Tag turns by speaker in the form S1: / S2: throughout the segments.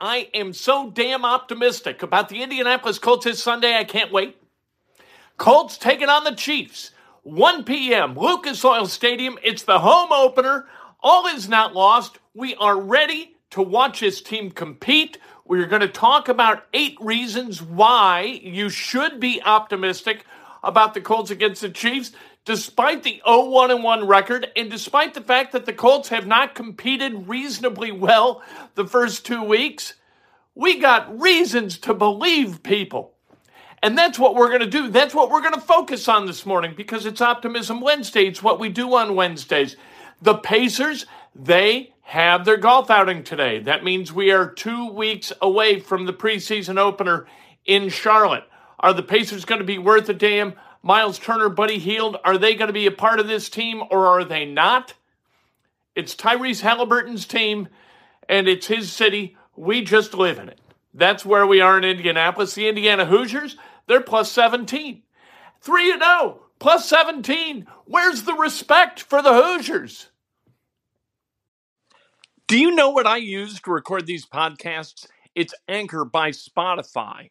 S1: I am so damn optimistic about the Indianapolis Colts this Sunday. I can't wait. Colts taking on the Chiefs. 1 p.m. Lucas Oil Stadium. It's the home opener. All is not lost. We are ready to watch this team compete. We're going to talk about eight reasons why you should be optimistic about the Colts against the Chiefs, despite the 0 1 1 record, and despite the fact that the Colts have not competed reasonably well the first two weeks. We got reasons to believe people. And that's what we're going to do. That's what we're going to focus on this morning because it's Optimism Wednesday. It's what we do on Wednesdays. The Pacers, they have their golf outing today. That means we are two weeks away from the preseason opener in Charlotte. Are the Pacers going to be worth a damn? Miles Turner, Buddy Hield, are they going to be a part of this team or are they not? It's Tyrese Halliburton's team and it's his city. We just live in it. That's where we are in Indianapolis. The Indiana Hoosiers, they're plus 17. 3 0, plus 17. Where's the respect for the Hoosiers? Do you know what I use to record these podcasts? It's Anchor by Spotify.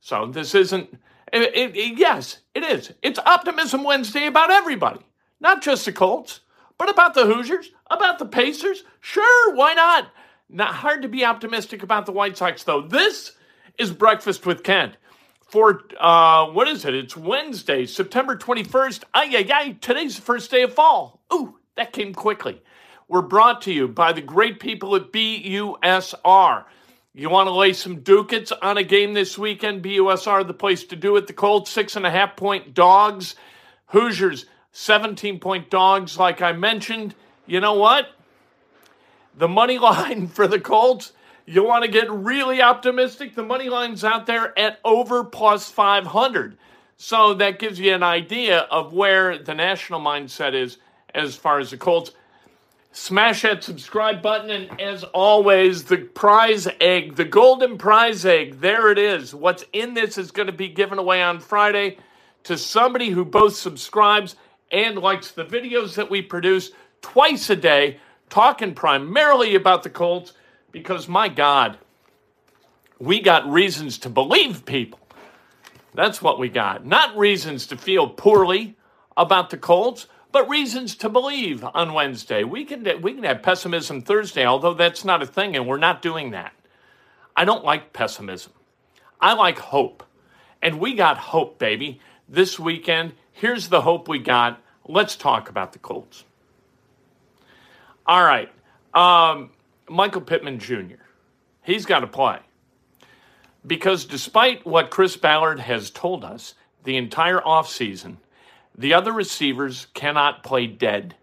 S1: So this isn't, it, it, it- yes, it is. It's Optimism Wednesday about everybody, not just the Colts, but about the Hoosiers, about the Pacers. Sure, why not? Not hard to be optimistic about the White Sox, though. This is Breakfast with Kent. For, uh, what is it? It's Wednesday, September 21st. Ay, ay, ay, today's the first day of fall. Ooh, that came quickly. We're brought to you by the great people at BUSR. You want to lay some ducats on a game this weekend? BUSR, the place to do it. The Colts, six and a half point dogs. Hoosiers, 17 point dogs, like I mentioned. You know what? The money line for the Colts, you want to get really optimistic? The money line's out there at over plus 500. So that gives you an idea of where the national mindset is as far as the Colts. Smash that subscribe button, and as always, the prize egg, the golden prize egg, there it is. What's in this is going to be given away on Friday to somebody who both subscribes and likes the videos that we produce twice a day, talking primarily about the Colts, because my God, we got reasons to believe people. That's what we got. Not reasons to feel poorly about the Colts, but reasons to believe on Wednesday. We can we can have pessimism Thursday, although that's not a thing, and we're not doing that. I don't like pessimism. I like hope. And we got hope, baby. This weekend, here's the hope we got. Let's talk about the Colts. All right. Um, Michael Pittman Jr., he's got to play. Because despite what Chris Ballard has told us the entire offseason, the other receivers cannot play dead.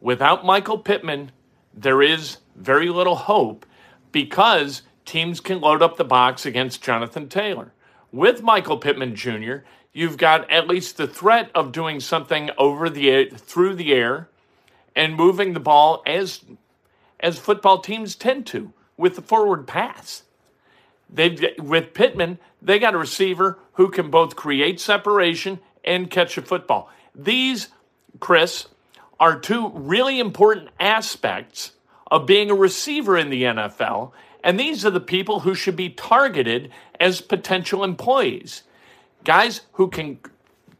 S1: Without Michael Pittman, there is very little hope because teams can load up the box against Jonathan Taylor. With Michael Pittman Jr., you've got at least the threat of doing something over the air, through the air and moving the ball as as football teams tend to with the forward pass. They've with Pittman, they got a receiver who can both create separation and catch a football. These, Chris, are two really important aspects of being a receiver in the NFL, and these are the people who should be targeted as potential employees. Guys who can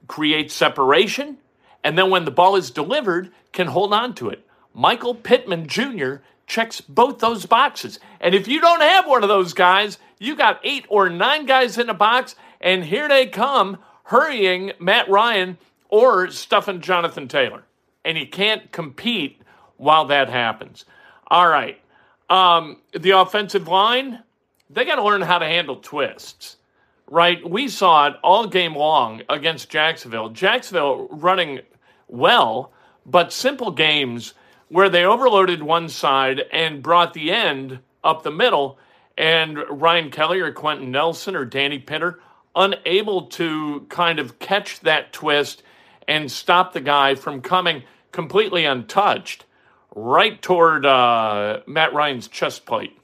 S1: create separation, and then when the ball is delivered, can hold on to it. Michael Pittman Jr. checks both those boxes. And if you don't have one of those guys, you got eight or nine guys in a box, and here they come hurrying Matt Ryan or stuffing Jonathan Taylor. And you can't compete while that happens. All right. Um, the offensive line, they got to learn how to handle twists, right? We saw it all game long against Jacksonville. Jacksonville running well, but simple games where they overloaded one side and brought the end up the middle, and Ryan Kelly or Quenton Nelson or Danny Pinter unable to kind of catch that twist and stop the guy from coming completely untouched right toward uh, Matt Ryan's chest plate.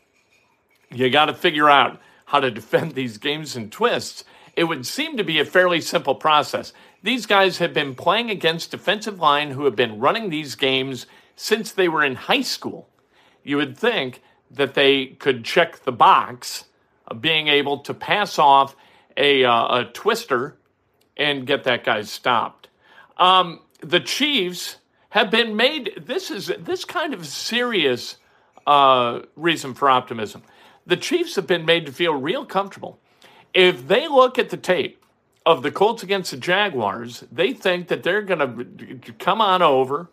S1: You got to figure out how to defend these games and twists. It would seem to be a fairly simple process. These guys have been playing against defensive line who have been running these games since they were in high school. You would think that they could check the box of being able to pass off a, uh, a twister and get that guy stopped. Um, the Chiefs have been made. This is this kind of serious uh, reason for optimism. The Chiefs have been made to feel real comfortable. If they look at the tape of the Colts against the Jaguars, they think that they're going to come on over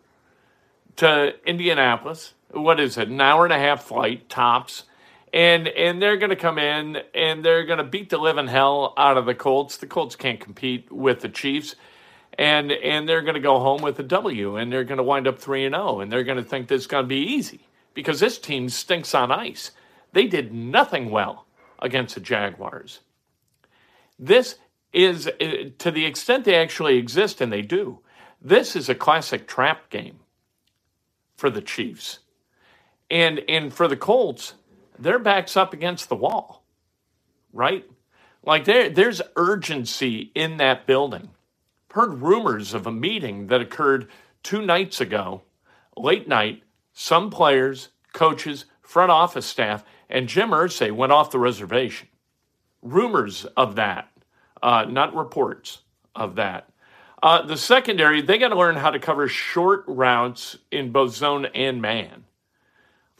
S1: to Indianapolis. What is it? An hour and a half flight tops and and they're going to come in and they're going to beat the living hell out of the Colts. The Colts can't compete with the Chiefs, and and they're going to go home with a W, and they're going to wind up three and zero, oh, and they're going to think this is going to be easy because this team stinks on ice. They did nothing well against the Jaguars. This is uh, to the extent they actually exist, and they do. This is a classic trap game for the Chiefs. And and for the Colts, their back's up against the wall, right? Like there, there's urgency in that building. Heard rumors of a meeting that occurred two nights ago, late night. Some players, coaches, front office staff, and Jim Irsay went off the reservation. Rumors of that, uh, not reports of that. Uh, the secondary, they got to learn how to cover short routes in both zone and man.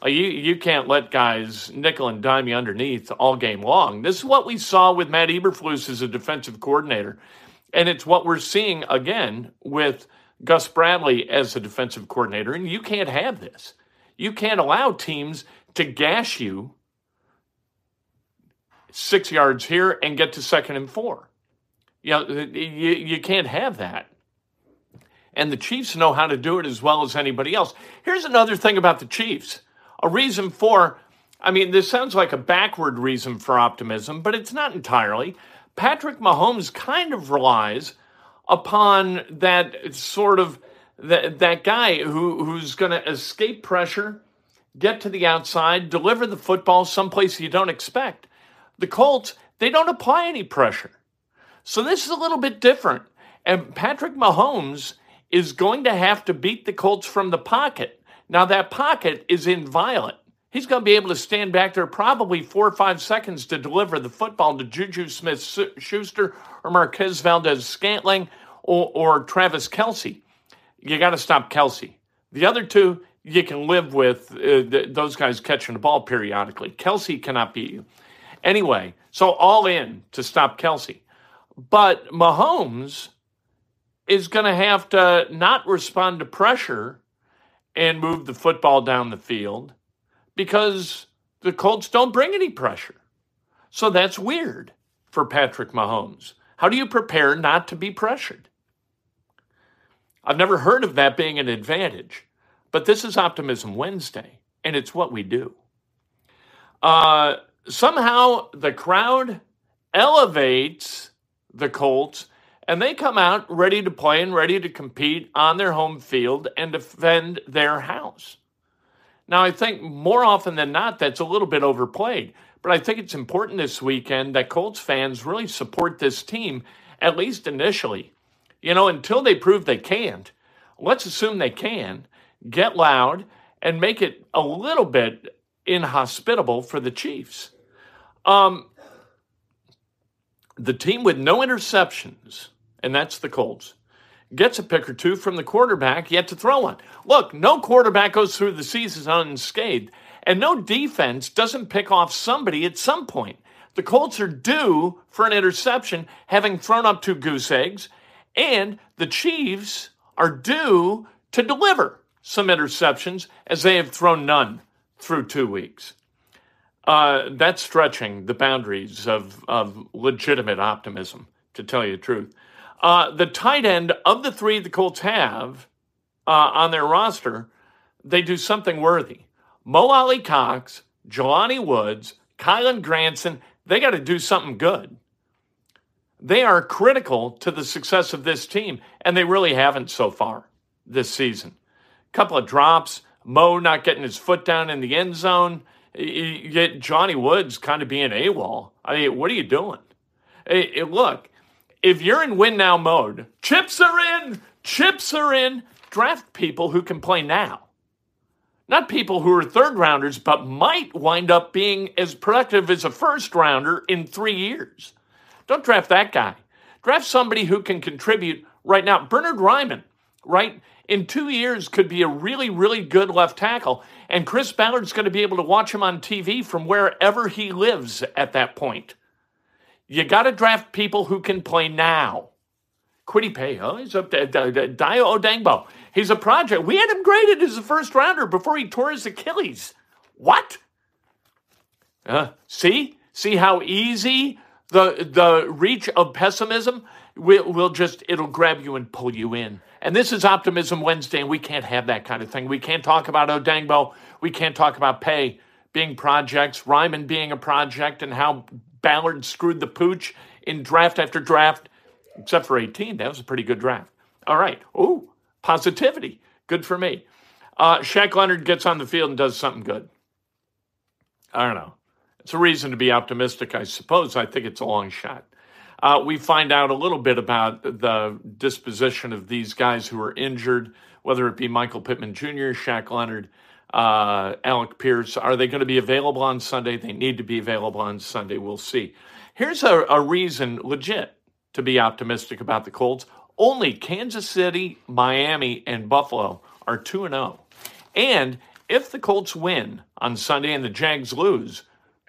S1: Uh, you you can't let guys nickel and dime you underneath all game long. This is what we saw with Matt Eberflus as a defensive coordinator, and it's what we're seeing again with Gus Bradley as a defensive coordinator. And you can't have this. You can't allow teams to gash you six yards here and get to second and four. You, uh, know, you, you can't have that. And the Chiefs know how to do it as well as anybody else. Here's another thing about the Chiefs a reason for, I mean, this sounds like a backward reason for optimism, but it's not entirely. Patrick Mahomes kind of relies upon that sort of that, that guy who, who's going to escape pressure, get to the outside, deliver the football someplace you don't expect. The Colts, they don't apply any pressure. So this is a little bit different. And Patrick Mahomes is going to have to beat the Colts from the pocket. Now, that pocket is inviolate. He's going to be able to stand back there probably four or five seconds to deliver the football to Juju Smith Schuster or Marquez Valdes Scantling or, or Travis Kelce. You got to stop Kelce. The other two, you can live with uh, th- those guys catching the ball periodically. Kelce cannot beat you. Anyway, so all in to stop Kelce. But Mahomes is going to have to not respond to pressure and move the football down the field because the Colts don't bring any pressure. So that's weird for Patrick Mahomes. How do you prepare not to be pressured? I've never heard of that being an advantage, but this is Optimism Wednesday, and it's what we do. Uh, somehow the crowd elevates the Colts and they come out ready to play and ready to compete on their home field and defend their house. Now, I think more often than not, that's a little bit overplayed. But I think it's important this weekend that Colts fans really support this team, at least initially. You know, until they prove they can't, let's assume they can, get loud, and make it a little bit inhospitable for the Chiefs. Um, the team with no interceptions, and that's the Colts, gets a pick or two from the quarterback yet to throw one. Look, no quarterback goes through the season unscathed, and no defense doesn't pick off somebody at some point. The Colts are due for an interception, having thrown up two goose eggs, and the Chiefs are due to deliver some interceptions as they have thrown none through two weeks. Uh, that's stretching the boundaries of, of legitimate optimism, to tell you the truth. Uh, the tight end of the three the Colts have uh, on their roster, they do something worthy. Mo Alie Cox, Jelani Woods, Kylen Granson, they got to do something good. They are critical to the success of this team, and they really haven't so far this season. A couple of drops, Mo not getting his foot down in the end zone. You get Johnny Woods kind of being AWOL. I mean, what are you doing? Hey, look, if you're in win now mode, chips are in, chips are in. Draft people who can play now. Not people who are third rounders, but might wind up being as productive as a first rounder in three years. Don't draft that guy. Draft somebody who can contribute right now. Bernhard Raimann, right? In two years, could be a really, really good left tackle. And Chris Ballard's going to be able to watch him on TV from wherever he lives at that point. You got to draft people who can play now. Kwity Paye, oh, he's up there. Dayo Odeyingbo, he's a project. We had him graded as a first rounder before he tore his Achilles. What? Uh, see? See how easy the the reach of pessimism will will just it'll grab you and pull you in. And this is Optimism Wednesday, and we can't have that kind of thing. We can't talk about Odeyingbo. We can't talk about Paye being projects, Raimann being a project, and how Ballard screwed the pooch in draft after draft, except for 18. That was a pretty good draft. All right. Ooh, positivity. Good for me. Uh, Shaq Leonard gets on the field and does something good. I don't know. It's a reason to be optimistic, I suppose. I think it's a long shot. Uh, we find out a little bit about the disposition of these guys who are injured, whether it be Michael Pittman Jr., Shaq Leonard, uh, Alec Pierce. Are they going to be available on Sunday? They need to be available on Sunday. We'll see. Here's a, a reason, legit, to be optimistic about the Colts. Only Kansas City, Miami, and Buffalo are 2 0. And if the Colts win on Sunday and the Jags lose,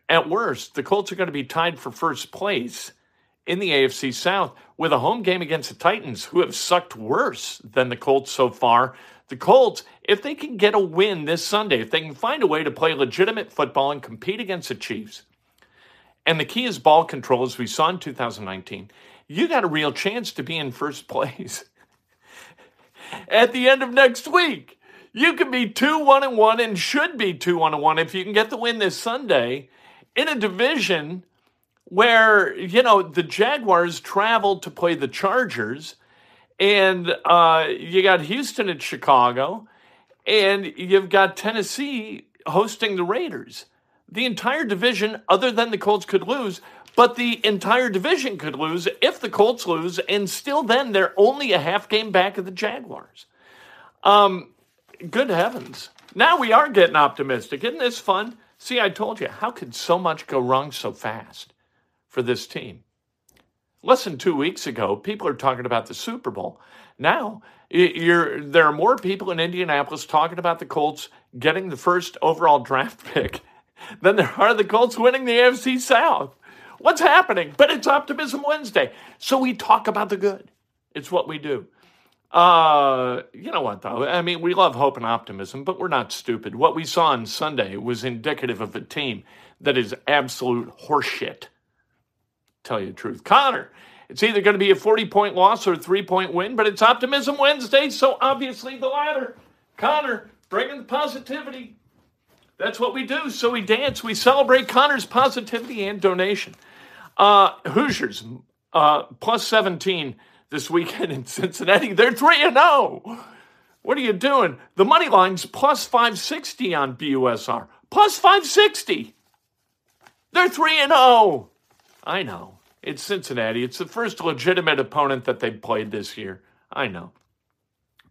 S1: at worst, the Colts are going to be tied for first place in the AFC South with a home game against the Titans, who have sucked worse than the Colts so far. The Colts, if they can get a win this Sunday, if they can find a way to play legitimate football and compete against the Chiefs, and the key is ball control, as we saw in 2019, you got a real chance to be in first place. At the end of next week. You could be 2 1 and 1 and should be 2 1 and 1 if you can get the win this Sunday in a division where, you know, the Jaguars traveled to play the Chargers, and uh, you got Houston at Chicago, and you've got Tennessee hosting the Raiders. The entire division, other than the Colts, could lose, but the entire division could lose if the Colts lose, and still then they're only a half game back of the Jaguars. Um, good heavens. Now we are getting optimistic. Isn't this fun? See, I told you, how could so much go wrong so fast for this team? Less than two weeks ago, people are talking about the Super Bowl. Now, there are more people in Indianapolis talking about the Colts getting the first overall draft pick than there are the Colts winning the AFC South. What's happening? But it's Optimism Wednesday. So we talk about the good. It's what we do. Uh, you know what, though? I mean, we love hope and optimism, but we're not stupid. What we saw on Sunday was indicative of a team that is absolute horseshit. Tell you the truth. Connor, it's either going to be a 40 point loss or a three point win, but it's Optimism Wednesday, so obviously the latter. Connor, bringing the positivity. That's what we do. So we dance, we celebrate Connor's positivity and donation. Uh, Hoosiers, uh, plus 17 this weekend in Cincinnati. They're 3 0. What are you doing? The money line's plus 560 on BUSR. Plus 560. They're 3 and 0. I know. It's Cincinnati. It's the first legitimate opponent that they've played this year. I know.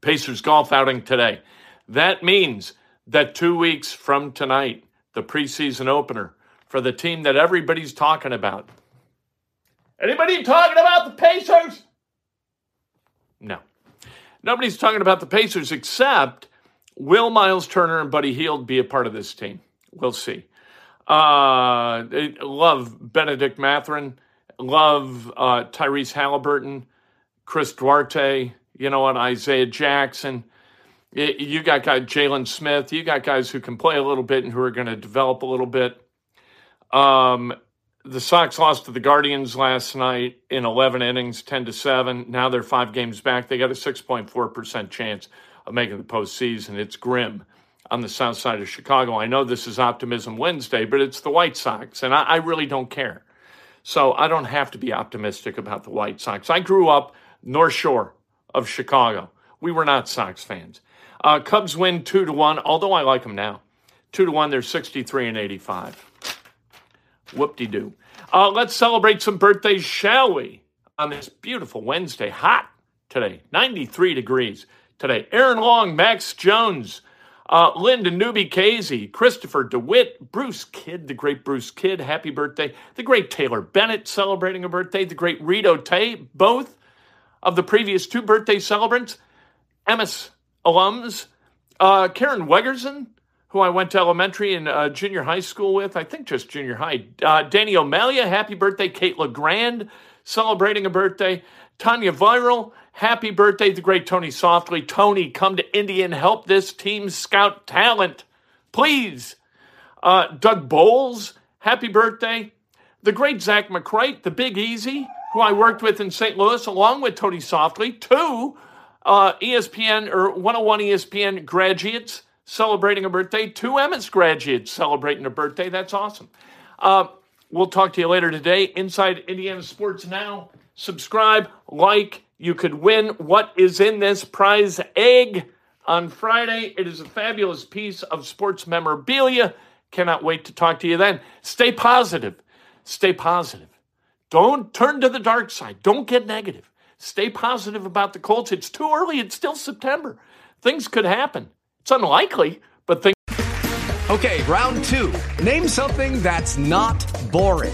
S1: Pacers golf outing today. That means that two weeks from tonight, the preseason opener for the team that everybody's talking about. Anybody talking about the Pacers? No. Nobody's talking about the Pacers except will Miles Turner and Buddy Hield be a part of this team? We'll see. Uh, love Benedict Mathurin. Love uh, Tyrese Halliburton, Chris Duarte. You know what? Isaiah Jackson. You got guys, Jalen Smith. You got guys who can play a little bit and who are going to develop a little bit. Um, the Sox lost to the Guardians last night in 11 innings, 10 to 7. Now they're five games back. They got a 6.4% chance of making the postseason. It's grim on the south side of Chicago. I know this is Optimism Wednesday, but it's the White Sox, and I, I really don't care. So I don't have to be optimistic about the White Sox. I grew up North Shore of Chicago. We were not Sox fans. Uh, Cubs win two to one, although I like them now. Two to one, they're 63 and 85. Whoop de doo. Uh, let's celebrate some birthdays, shall we? On this beautiful Wednesday, hot today, 93 degrees today. Aaron Long, Max Jones, uh, Linda Newby Casey, Christopher DeWitt, Bruce Kidd, the great Bruce Kidd, happy birthday. The great Taylor Bennett celebrating a birthday. The great Rito Tay, both of the previous two birthday celebrants. Emmis alums. Uh, Karen Wegerson, who I went to elementary and uh, junior high school with, I think just junior high. Uh, Danny O'Malia, happy birthday. Kate LeGrand, celebrating a birthday. Tanya Viral, happy birthday. The great Tony Softly. Tony, come to Indy and help this team scout talent, please. Uh, Doug Bowles, happy birthday. The great Zach McCright, the Big Easy, who I worked with in St. Louis, along with Tony Softly. Two uh, ESPN or 101 ESPN graduates celebrating a birthday, two Emmis graduates celebrating a birthday. That's awesome. Uh, we'll talk to you later today. Inside Indiana Sports Now. Subscribe, like. You could win what is in this prize egg on Friday. It is a fabulous piece of sports memorabilia. Cannot wait to talk to you then. Stay positive. Stay positive. Don't turn to the dark side. Don't get negative. Stay positive about the Colts. It's too early. It's still September. Things could happen. It's unlikely, but things.
S2: Okay, round two. Name something that's not boring.